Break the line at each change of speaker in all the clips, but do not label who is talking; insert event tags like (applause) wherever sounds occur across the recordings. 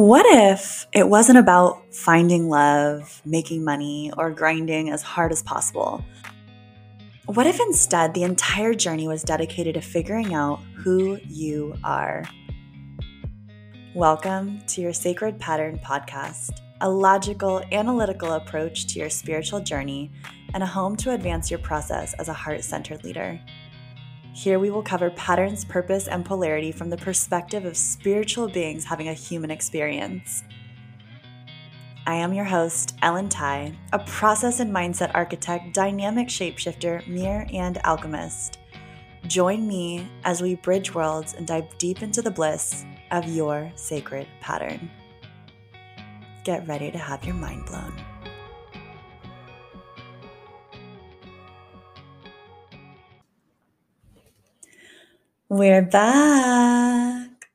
What if it wasn't about finding love, making money, or grinding as hard as possible? What if instead the entire journey was dedicated to figuring out who you are? Welcome to your Sacred Pattern podcast, a logical, analytical approach to your spiritual journey and a home to advance your process as a heart centered leader. Here we will cover patterns, purpose, and polarity from the perspective of spiritual beings having a human experience. I am your host, Ellen Tsai, a process and mindset architect, dynamic shapeshifter, mirror, and alchemist. Join me as we bridge worlds and dive deep into the bliss of your sacred pattern. Get ready to have your mind blown. We're back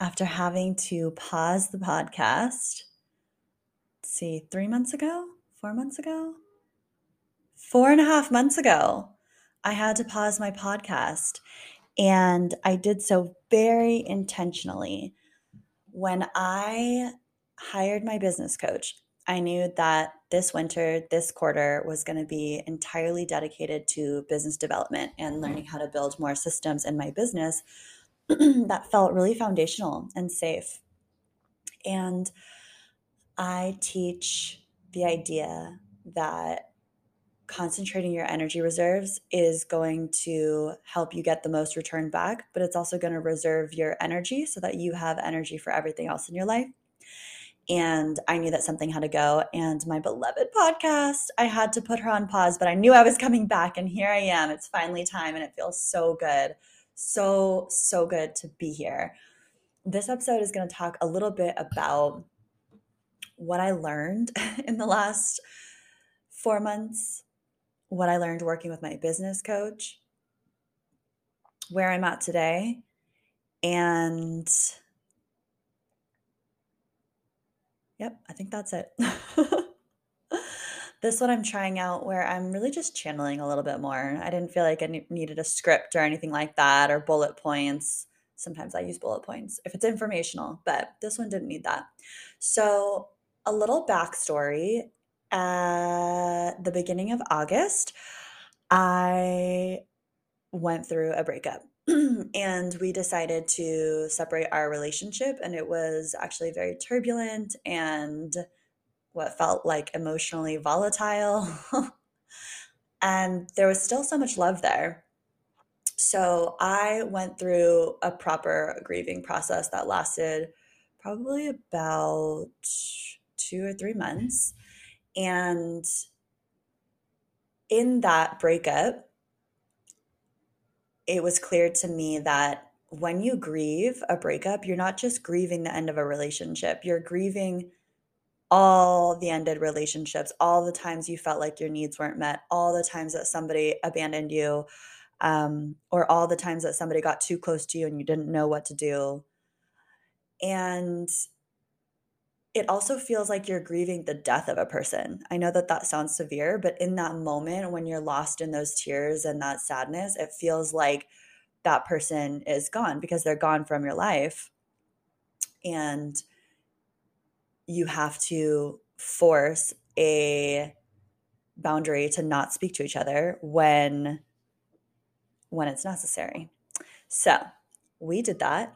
after having to pause the podcast. See, three months ago, four months ago, four and a half months ago, I had to pause my podcast. And I did so very intentionally. When I hired my business coach, I knew that this winter, this quarter was going to be entirely dedicated to business development and mm-hmm. learning how to build more systems in my business. (clears throat) That felt really foundational and safe. And I teach the idea that concentrating your energy reserves is going to help you get the most return back, but it's also going to reserve your energy so that you have energy for everything else in your life and I knew that something had to go. And my beloved podcast, I had to put her on pause, but I knew I was coming back. And here I am. It's finally time, and it feels so good. So, so good to be here. This episode is going to talk a little bit about what I learned (laughs) in the last four months, what I learned working with my business coach, where I'm at today, and Yep, I think that's it. (laughs) this one I'm trying out where I'm really just channeling a little bit more. I didn't feel like I ne- needed a script or anything like that or bullet points. Sometimes I use bullet points if it's informational, but this one didn't need that. So, a little backstory at the beginning of August, I went through a breakup. (clears throat) and we decided to separate our relationship and it was actually very turbulent and what felt like emotionally volatile. (laughs) And there was still so much love there. So i went through a proper grieving process that lasted probably about two or three months. And in that breakup it was clear to me that when you grieve a breakup, you're not just grieving the end of a relationship, you're grieving all the ended relationships, all the times you felt like your needs weren't met, all the times that somebody abandoned you, um, or all the times that somebody got too close to you and you didn't know what to do. And it also feels like you're grieving the death of a person. I know that that sounds severe, but in that moment when you're lost in those tears and that sadness, it feels like that person is gone because they're gone from your life. And you have to force a boundary to not speak to each other when when it's necessary. So, we did that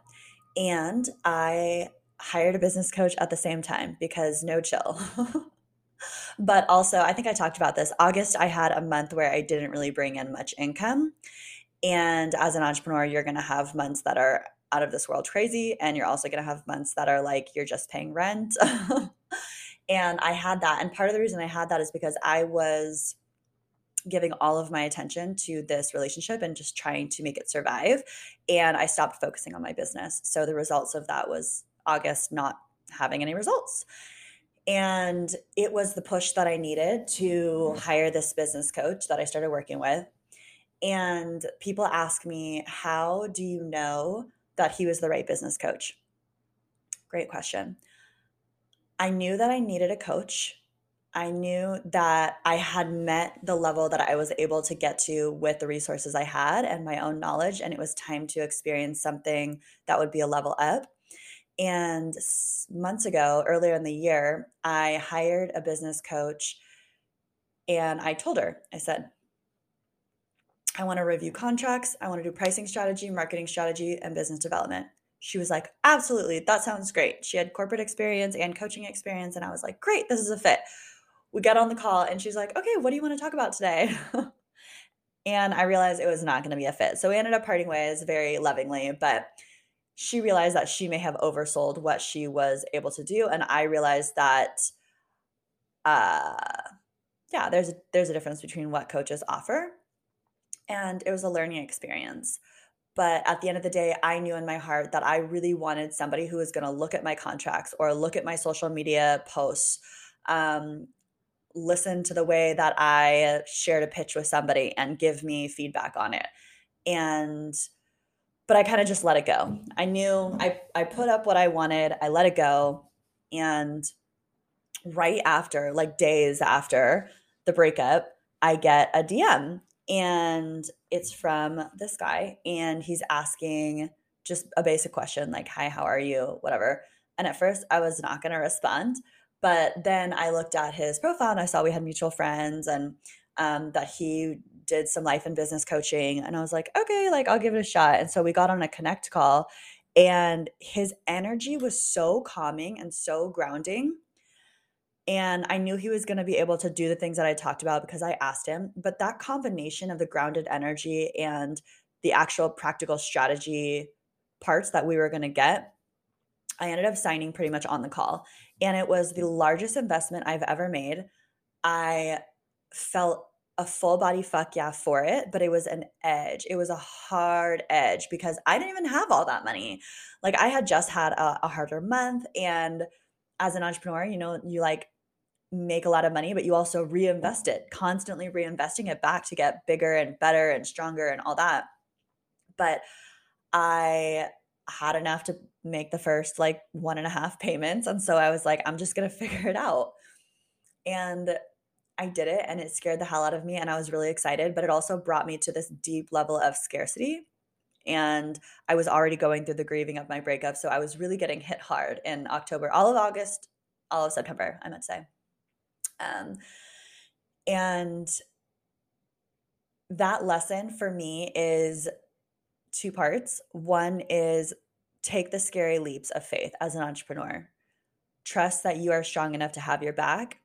and I hired a business coach at the same time because no chill. (laughs) but also, I think I talked about this. August, I had a month where I didn't really bring in much income. And as an entrepreneur, you're going to have months that are out of this world crazy. And you're also going to have months that are like you're just paying rent. (laughs) and I had that. And part of the reason I had that is because I was giving all of my attention to this relationship and just trying to make it survive. And I stopped focusing on my business. So the results of that was August not having any results. And it was the push that I needed to mm-hmm. hire this business coach that I started working with. And people ask me, How do you know that he was the right business coach? Great question. I knew that I needed a coach. I knew that I had met the level that I was able to get to with the resources I had and my own knowledge. And it was time to experience something that would be a level up. And months ago, earlier in the year, I hired a business coach and I told her, I said, I want to review contracts. I want to do pricing strategy, marketing strategy, and business development. She was like, Absolutely. That sounds great. She had corporate experience and coaching experience. And I was like, Great. This is a fit. We got on the call and she's like, Okay, what do you want to talk about today? (laughs) and I realized it was not going to be a fit. So we ended up parting ways very lovingly. But she realized that she may have oversold what she was able to do. And I realized that, uh, yeah, there's a, there's a difference between what coaches offer and it was a learning experience. But at the end of the day, I knew in my heart that I really wanted somebody who was going to look at my contracts or look at my social media posts, um, listen to the way that I shared a pitch with somebody and give me feedback on it. And but I kind of just let it go. I knew I I put up what I wanted, I let it go, and right after, like days after the breakup, I get a DM and it's from this guy and he's asking just a basic question like hi how are you whatever and at first i was not going to respond but then i looked at his profile and i saw we had mutual friends and um, that he did some life and business coaching and i was like okay like i'll give it a shot and so we got on a connect call and his energy was so calming and so grounding and I knew he was going to be able to do the things that I talked about because I asked him. But that combination of the grounded energy and the actual practical strategy parts that we were going to get, I ended up signing pretty much on the call. And it was the largest investment I've ever made. I felt a full body fuck yeah for it, but it was an edge. It was a hard edge because I didn't even have all that money. Like I had just had a, a harder month. And as an entrepreneur, you know, you like make a lot of money, but you also reinvest it, constantly reinvesting it back to get bigger and better and stronger and all that. But I had enough to make the first like one and a half payments. And so I was like, I'm just going to figure it out. And I did it and it scared the hell out of me. And I was really excited, but it also brought me to this deep level of scarcity. And I was already going through the grieving of my breakup. So I was really getting hit hard in October, all of August, all of September, I to say. Um, and that lesson for me is two parts. One is take the scary leaps of faith as an entrepreneur. Trust that you are strong enough to have your back.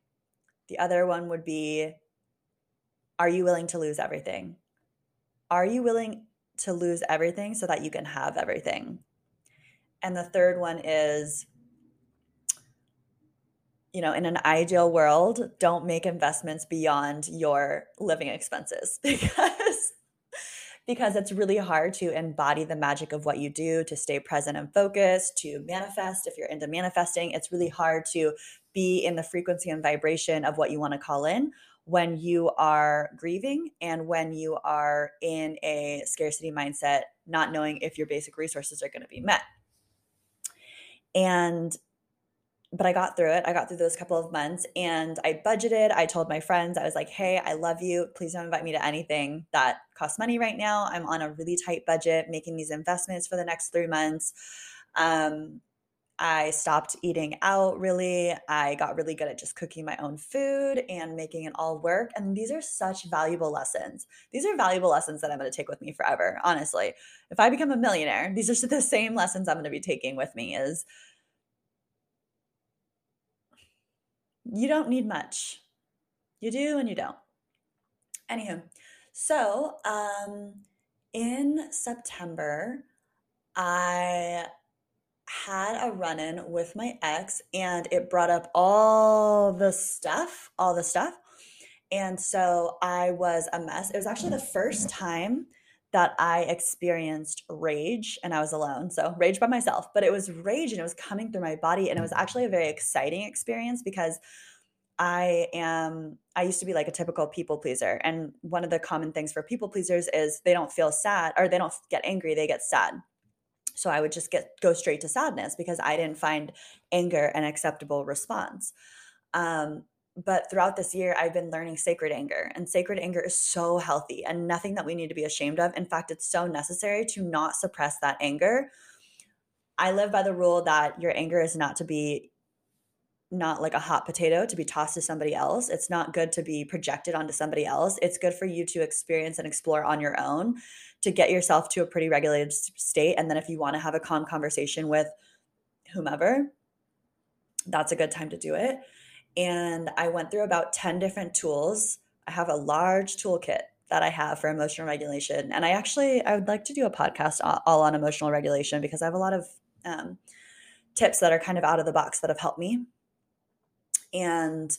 The other one would be are you willing to lose everything? Are you willing to lose everything so that you can have everything? And the third one is you know, in an ideal world, don't make investments beyond your living expenses (laughs) because because it's really hard to embody the magic of what you do, to stay present and focused, to manifest if you're into manifesting. It's really hard to be in the frequency and vibration of what you want to call in when you are grieving and when you are in a scarcity mindset, not knowing if your basic resources are going to be met. And but I got through it. I got through those couple of months and I budgeted. I told my friends, I was like, hey, I love you. Please don't invite me to anything that costs money right now. I'm on a really tight budget, making these investments for the next three months. Um, I stopped eating out really. I got really good at just cooking my own food and making it all work. And these are such valuable lessons. These are valuable lessons that I'm going to take with me forever, honestly. If I become a millionaire, these are (laughs) the same lessons I'm going to be taking with me is you don't need much. You do and you don't. Anywho, so um, in September, I had a run in with my ex and it brought up all the stuff, all the stuff. And so I was a mess. It was actually the first time that I experienced rage and I was alone. So, rage by myself, but it was rage and it was coming through my body. And it was actually a very exciting experience because I am, I used to be like a typical people pleaser. And one of the common things for people pleasers is they don't feel sad or they don't get angry, they get sad. So I would just get go straight to sadness because I didn't find anger an acceptable response. Um, but throughout this year i've been learning sacred anger and sacred anger is so healthy and nothing that we need to be ashamed of in fact it's so necessary to not suppress that anger I live by the rule that your anger is not to be not like a hot potato to be tossed to somebody else. It's not good to be projected onto somebody else. It's good for you to experience and explore on your own to get yourself to a pretty regulated state. And then if you want to have a calm conversation with whomever, that's a good time to do it. And I went through about 10 different tools. I have a large toolkit that I have for emotional regulation. And I actually I would like to do a podcast all on emotional regulation because I have a lot of um, tips that are kind of out of the box that have helped me and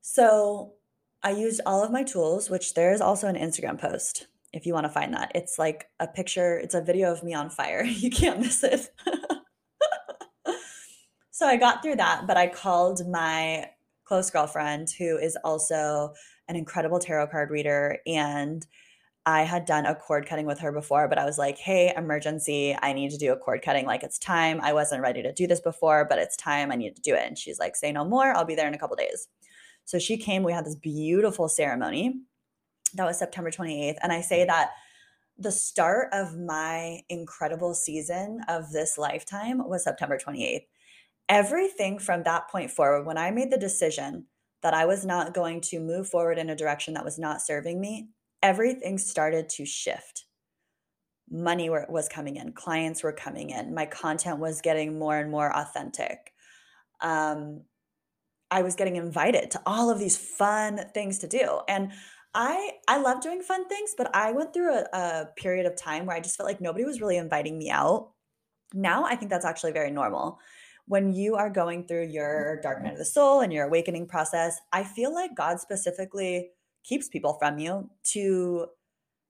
so I used all of my tools, which there is also an Instagram post if you want to find that. It's like a picture, it's a video of me on fire. (laughs) You can't miss it. (laughs) so I got through that, but I called my close girlfriend who is also an incredible tarot card reader and I had done a cord cutting with her before, but I was like, hey, emergency. I need to do a cord cutting. Like, it's time. I wasn't ready to do this before, but it's time. I need to do it. And she's like, say no more. I'll be there in a couple days. So she came. We had this beautiful ceremony. That was September 28th. And I say that the start of my incredible season of this lifetime was September 28th. Everything from that point forward, when I made the decision that I was not going to move forward in a direction that was not serving me, everything started to shift. Money was coming in, clients were coming in, my content was getting more and more authentic. Um, I was getting invited to all of these fun things to do. And I I love doing fun things, but I went through a, a period of time where I just felt like nobody was really inviting me out. Now I think that's actually very normal. When you are going through your mm-hmm. dark night of the soul and your awakening process, I feel like God specifically keeps people from you to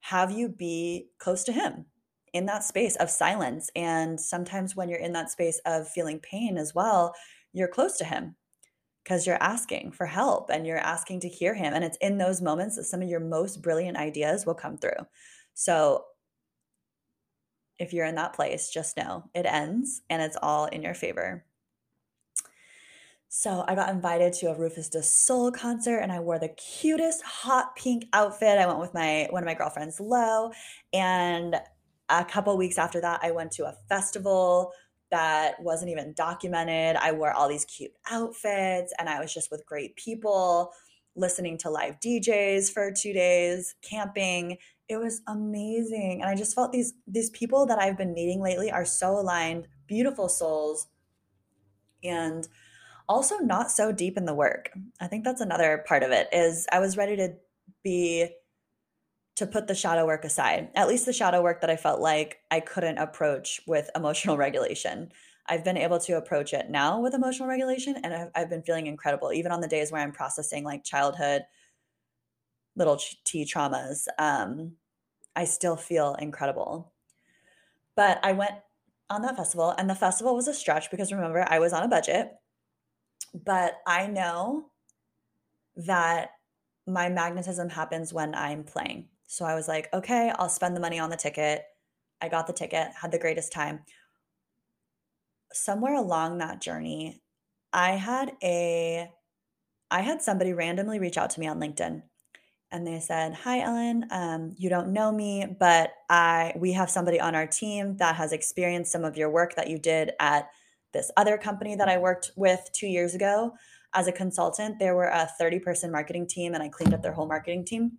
have you be close to him in that space of silence. And sometimes when you're in that space of feeling pain as well you're close to him because you're asking for help and you're asking to hear him. And it's in those moments that some of your most brilliant ideas will come through. So if you're in that place just know it ends and it's all in your favor so I got invited to a Rüfüs Du Sol concert and I wore the cutest hot pink outfit. I went with my one of my girlfriends, Lo, and a couple weeks after that I went to a festival that wasn't even documented. I wore all these cute outfits and I was just with great people, listening to live DJs for 2 days, camping. It was amazing. And I just felt these these people that I've been meeting lately are so aligned, beautiful souls. And also not so deep in the work. I think that's another part of it is I was ready to be to put the shadow work aside. At least the shadow work that I felt like I couldn't approach with (laughs) emotional regulation. I've been able to approach it now with emotional regulation and I've, I've been feeling incredible even on the days where I'm processing like childhood little T traumas. Um, I still feel incredible. But I went on that festival and the festival was a stretch because remember I was on a budget but I know that my magnetism happens when I'm playing. So I was like, okay, I'll spend the money on the ticket. I got the ticket, had the greatest time. Somewhere along that journey, I had a I had somebody randomly reach out to me on LinkedIn and they said, "Hi Ellen, um, you don't know me, but I we have somebody on our team that has experienced some of your work that you did at this other company that I worked with two years ago as a consultant. There were a 30 person marketing team, and I cleaned up their whole marketing team.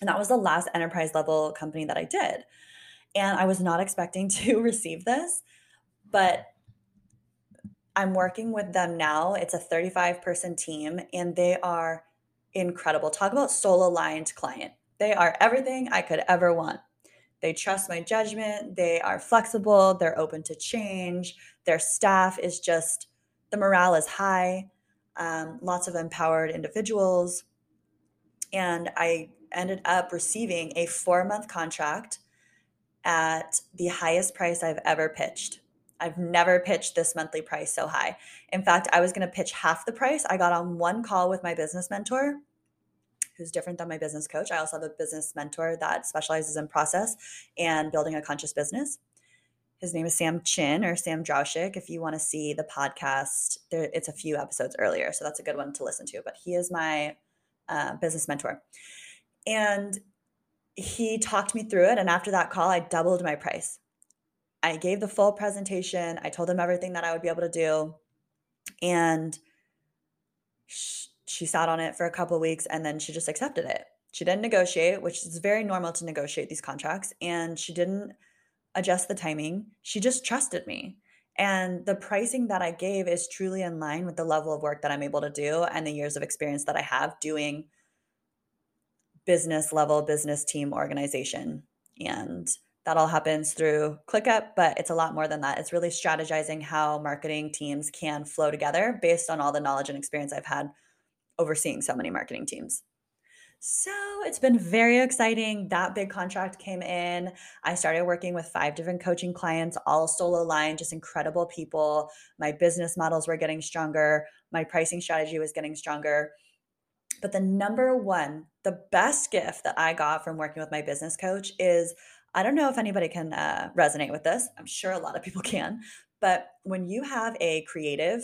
And that was the last enterprise level company that I did. And I was not expecting (laughs) to receive this, but I'm working with them now. It's a 35 person team, and they are incredible. Talk about soul aligned client. They are everything I could ever want. They trust my judgment. They are flexible. They're open to change. Their staff is just, the morale is high. Um, lots of empowered individuals. And I ended up receiving a four month contract at the highest price I've ever pitched. I've never pitched this monthly price so high. In fact, I was going to pitch half the price. I got on one call with my business mentor who's different than my business coach. I also have a business mentor that specializes in process and building a conscious business. His name is Sam Chin or Sam Drawshick. If you want to see the podcast, there, it's a few episodes earlier, so that's a good one to listen to. But he is my uh, business mentor, and he talked me through it. And after that call, I doubled my price. I gave the full presentation. I told him everything that I would be able to do. And she sat on it for a couple weeks and then she just accepted it. She didn't negotiate, which is very normal to negotiate these contracts. And she didn't adjust the timing. She just trusted me. And the pricing that I gave is truly in line with the level of work that I'm able to do and the years of experience that I have doing business level business team organization. And that all happens through ClickUp, but it's a lot more than that. It's really strategizing how marketing teams can flow together based on all the knowledge and experience I've had overseeing so many marketing teams. So it's been very exciting. That big contract came in. I started working with five different coaching clients, all solo line, just incredible people. My business models were getting stronger. My pricing strategy was getting stronger. But the number one, the best gift that I got from working with my business coach is I don't know if anybody can uh, resonate with this. I'm sure a lot of people can. But when you have a creative,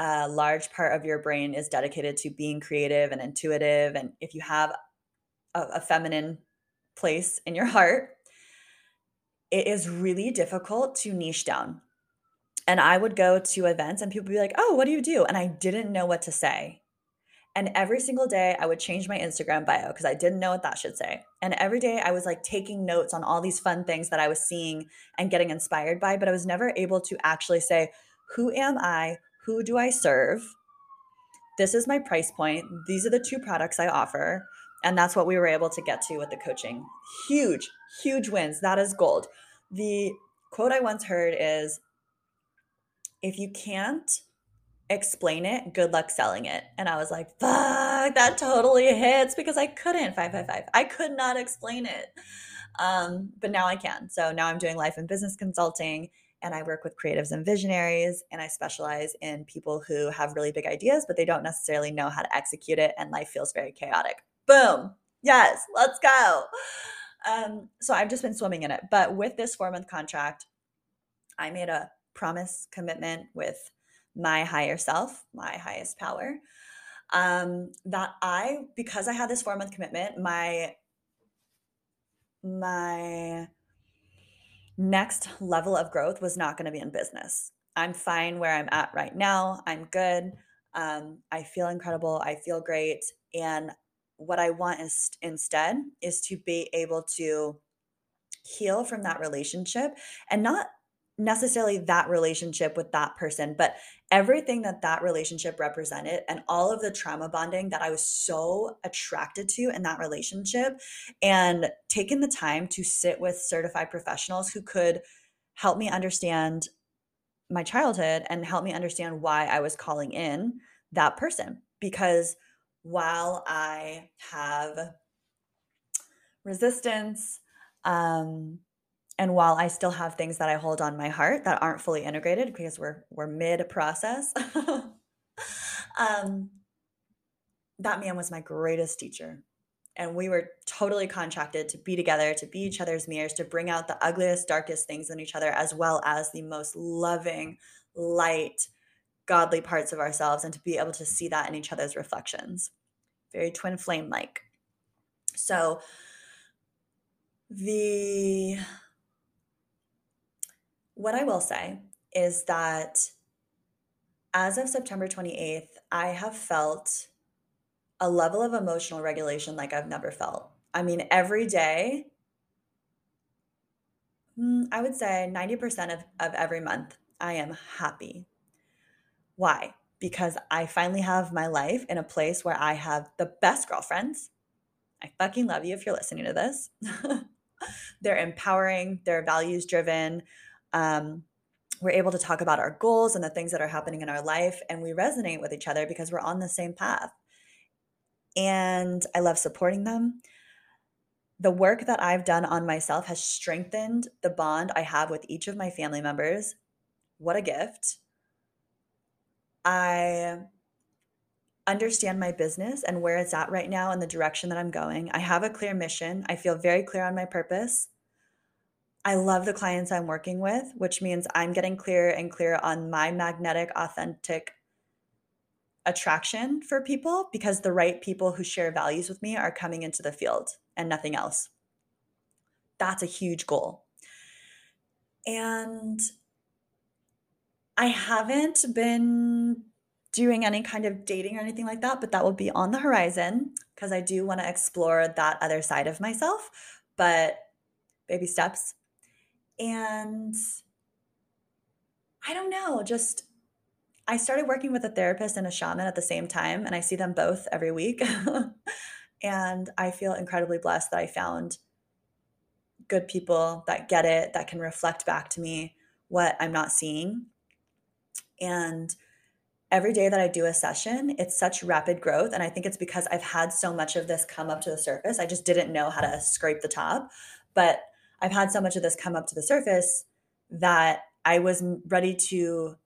a large part of your brain is dedicated to being creative and intuitive. And if you have a, a feminine place in your heart, it is really difficult to niche down. And I would go to events and people would be like, oh, what do you do? And I didn't know what to say. And every single day I would change my Instagram bio because I didn't know what that should say. And every day I was like taking notes on all these fun things that I was seeing and getting inspired by, but I was never able to actually say, who am I? Who do I serve? This is my price point. These are the two products I offer. And that's what we were able to get to with the coaching. Huge, huge wins. That is gold. The quote I once heard is if you can't explain it, good luck selling it. And I was like, fuck, that totally hits because I couldn't. 555. I could not explain it. Um, but now I can. So now I'm doing life and business consulting and I work with creatives and visionaries, and I specialize in people who have really big ideas, but they don't necessarily know how to execute it, and life feels very chaotic. Boom. Yes, let's go. Um, so I've just been swimming in it. But with this four month contract, I made a promise commitment with my higher self, my highest power, um, that I, because I had this four month commitment, my my next level of growth was not going to be in business. I'm fine where I'm at right now. I'm good. Um, I feel incredible. I feel great. And what I want is instead is to be able to heal from that relationship and not necessarily that relationship with that person, but everything that that relationship represented and all of the trauma bonding that I was so attracted to in that relationship and taking the time to sit with certified professionals who could help me understand my childhood and help me understand why I was calling in that person. Because while I have resistance um and while I still have things that I hold on my heart that aren't fully integrated because we're we're mid process, (laughs) um, that man was my greatest teacher. And we were totally contracted to be together, to be each other's mirrors, to bring out the ugliest, darkest things in each other, as well as the most loving, light, godly parts of ourselves, and to be able to see that in each other's reflections. Very twin flame like. So, the what I will say is that as of September 28th, I have felt a level of emotional regulation like I've never felt. I mean, every day, hmm, I would say 90% of, of every month, I am happy. Why? Because I finally have my life in a place where I have the best girlfriends. I fucking love you if you're listening to this. (laughs) they're empowering, they're values driven um, we're able to talk about our goals and the things that are happening in our life and we resonate with each other because we're on the same path. And i love supporting them. The work that i've done on myself has strengthened the bond i have with each of my family members. What a gift. I understand my business and where it's at right now and the direction that i'm going. I have a clear mission. I feel very clear on my purpose I love the clients I'm working with, which means I'm getting clearer and clearer on my magnetic, authentic attraction for people because the right people who share values with me are coming into the field and nothing else. That's a huge goal. And I haven't been doing any kind of dating or anything like that, but that will be on the horizon because I do want to explore that other side of myself. But baby steps. And I don't know, just I started working with a therapist and a shaman at the same time, and I see them both every week. (laughs) and I feel incredibly blessed that I found good people that get it, that can reflect back to me what I'm not seeing. And every day that I do a session, it's such rapid growth. And I think it's because I've had so much of this come up to the surface. I just didn't know how to scrape the top. But I've had so much of this come up to the surface that I was ready to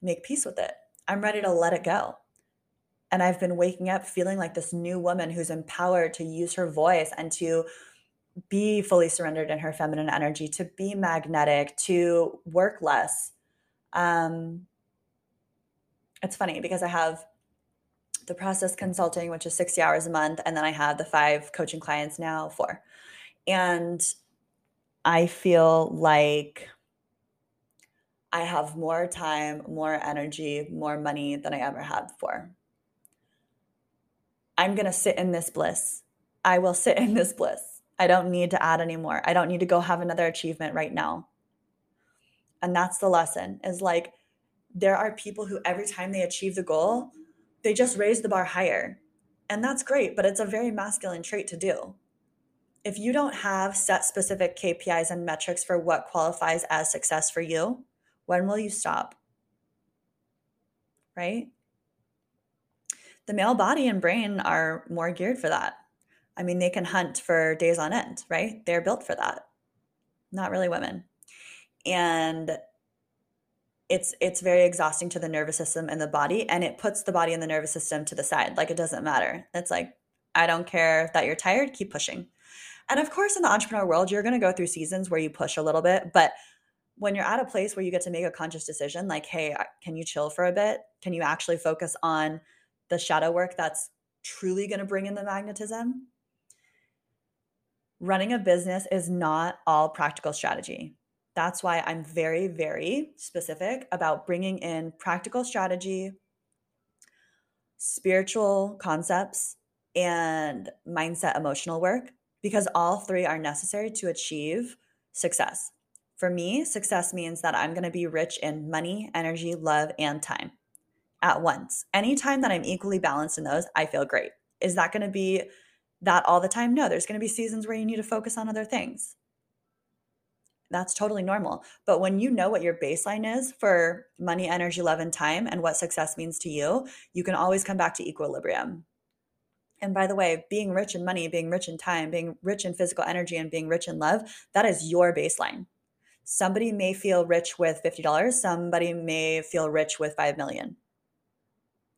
make peace with it. I'm ready to let it go. And I've been waking up feeling like this new woman who's empowered to use her voice and to be fully surrendered in her feminine energy, to be magnetic, to work less. Um, it's funny because I have the process consulting, which is 60 hours a month, and then I have the five coaching clients now, four. And I feel like I have more time, more energy, more money than I ever had before. I'm going to sit in this bliss. I will sit in this bliss. I don't need to add anymore. I don't need to go have another achievement right now. And that's the lesson is like there are people who every time they achieve the goal, they just raise the bar higher. And that's great, but it's a very masculine trait to do. If you don't have set specific KPIs and metrics for what qualifies as success for you, when will you stop? Right? The male body and brain are more geared for that. I mean, they can hunt for days on end, right? They're built for that. Not really women. And it's it's very exhausting to the nervous system and the body and it puts the body and the nervous system to the side. Like it doesn't matter. It's like I don't care that you're tired, keep pushing. And of course in the entrepreneur world, you're going to go through seasons where you push a little bit, but when you're at a place where you get to make a conscious decision like hey can you chill for a bit? Can you actually focus on the shadow work that's truly going to bring in the magnetism? Running a business is not all practical strategy. That's why i'm very very specific about bringing in practical strategy spiritual concepts and mindset emotional work because all three are necessary to achieve success for me, success means that I'm going to be rich in money, energy, love, and time at once. Anytime that I'm equally balanced in those, I feel great. Is that going to be that all the time? No, there's going to be seasons where you need to focus on other things. That's totally normal. But when you know what your baseline is for money, energy, love, and time, and what success means to you, you can always come back to equilibrium. And by the way, being rich in money, being rich in time, being rich in physical energy, and being rich in love, that is your baseline. Somebody may feel rich with $50 somebody may feel rich with 5 million.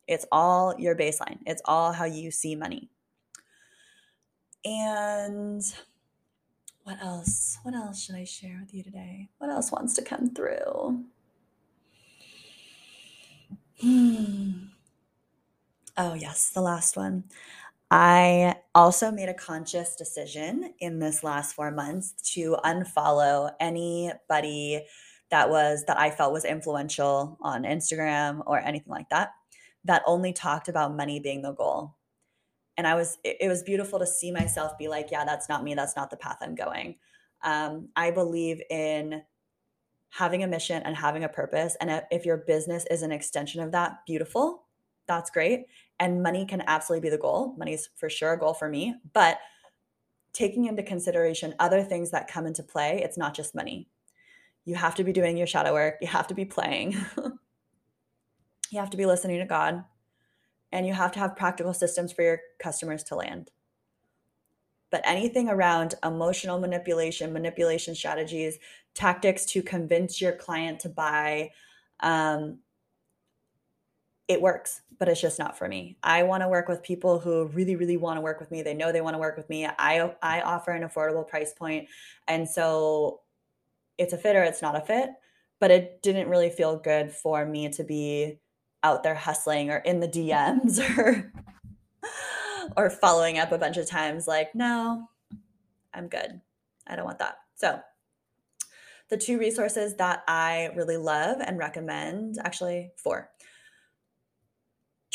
It's all your baseline. It's all how you see money. And what else? What else should i share with you today? What else wants to come through? Hmm. oh yes the last one I also made a conscious decision in this last four months to unfollow anybody that was that I felt was influential on Instagram or anything like that that only talked about money being the goal. And I was it, it was beautiful to see myself be like, yeah, that's not me. That's not the path I'm going. Um, I believe in having a mission and having a purpose. And if your business is an extension of that, beautiful. That's great. And money can absolutely be the goal. Money is for sure a goal for me, but taking into consideration other things that come into play, it's not just money. You have to be doing your shadow work, you have to be playing, (laughs) you have to be listening to God, and you have to have practical systems for your customers to land. But anything around emotional manipulation, manipulation strategies, tactics to convince your client to buy, um, it works, but it's just not for me. I want to work with people who really, really want to work with me. They know they want to work with me. I I offer an affordable price point, and so it's a fit or it's not a fit. But it didn't really feel good for me to be out there hustling or in the DMs (laughs) or or following up a bunch of times. Like, no, I'm good. I don't want that. So the two resources that I really love and recommend, actually, four.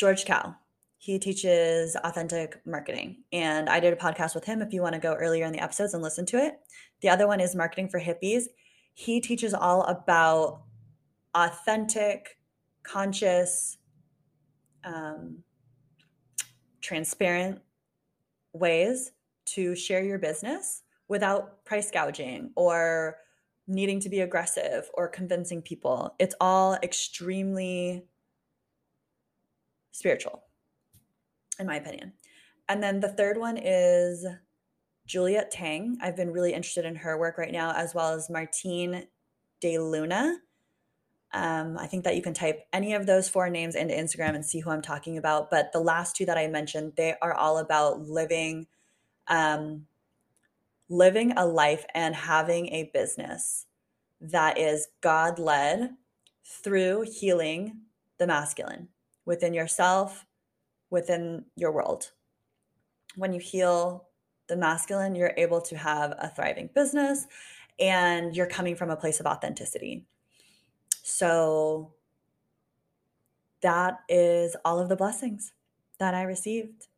George Kao. He teaches authentic marketing. And I did a podcast with him if you want to go earlier in the episodes and listen to it. The other one is Marketing for Hippies. He teaches all about authentic, conscious, um, transparent ways to share your business without price gouging or needing to be aggressive or convincing people. It's all extremely spiritual, in my opinion. And then the third one is Juliet Tang. I've been really interested in her work right now, as well as Martine De Luna. Um, I think that you can type any of those four names into Instagram and see who I'm talking about. But the last two that I mentioned, they are all about living, um, living a life and having a business that is God led through healing the masculine within yourself, within your world. When you heal the masculine, you're able to have a thriving business and you're coming from a place of authenticity. So that is all of the blessings that I received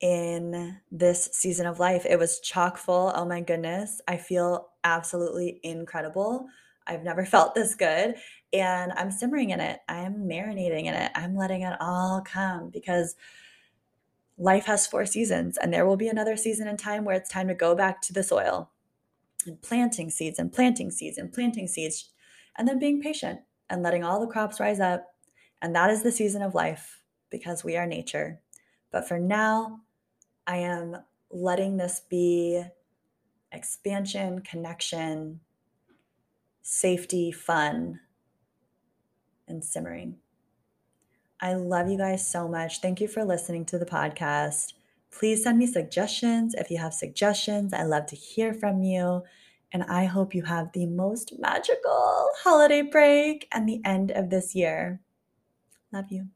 in this season of life. It was chock full. Oh my goodness. I feel absolutely incredible. I've never (laughs) felt this good. And I'm simmering in it. I am marinating in it. I'm letting it all come because life has four seasons and there will be another season in time where it's time to go back to the soil and planting seeds and planting seeds and planting seeds and then being patient and letting all the crops rise up. And that is the season of life because we are nature. But for now, I am letting this be expansion, connection, safety, fun, and simmering. I love you guys so much. Thank you for listening to the podcast. Please send me suggestions if you have suggestions. I love to hear from you. And I hope you have the most magical holiday break and the end of this year. Love you.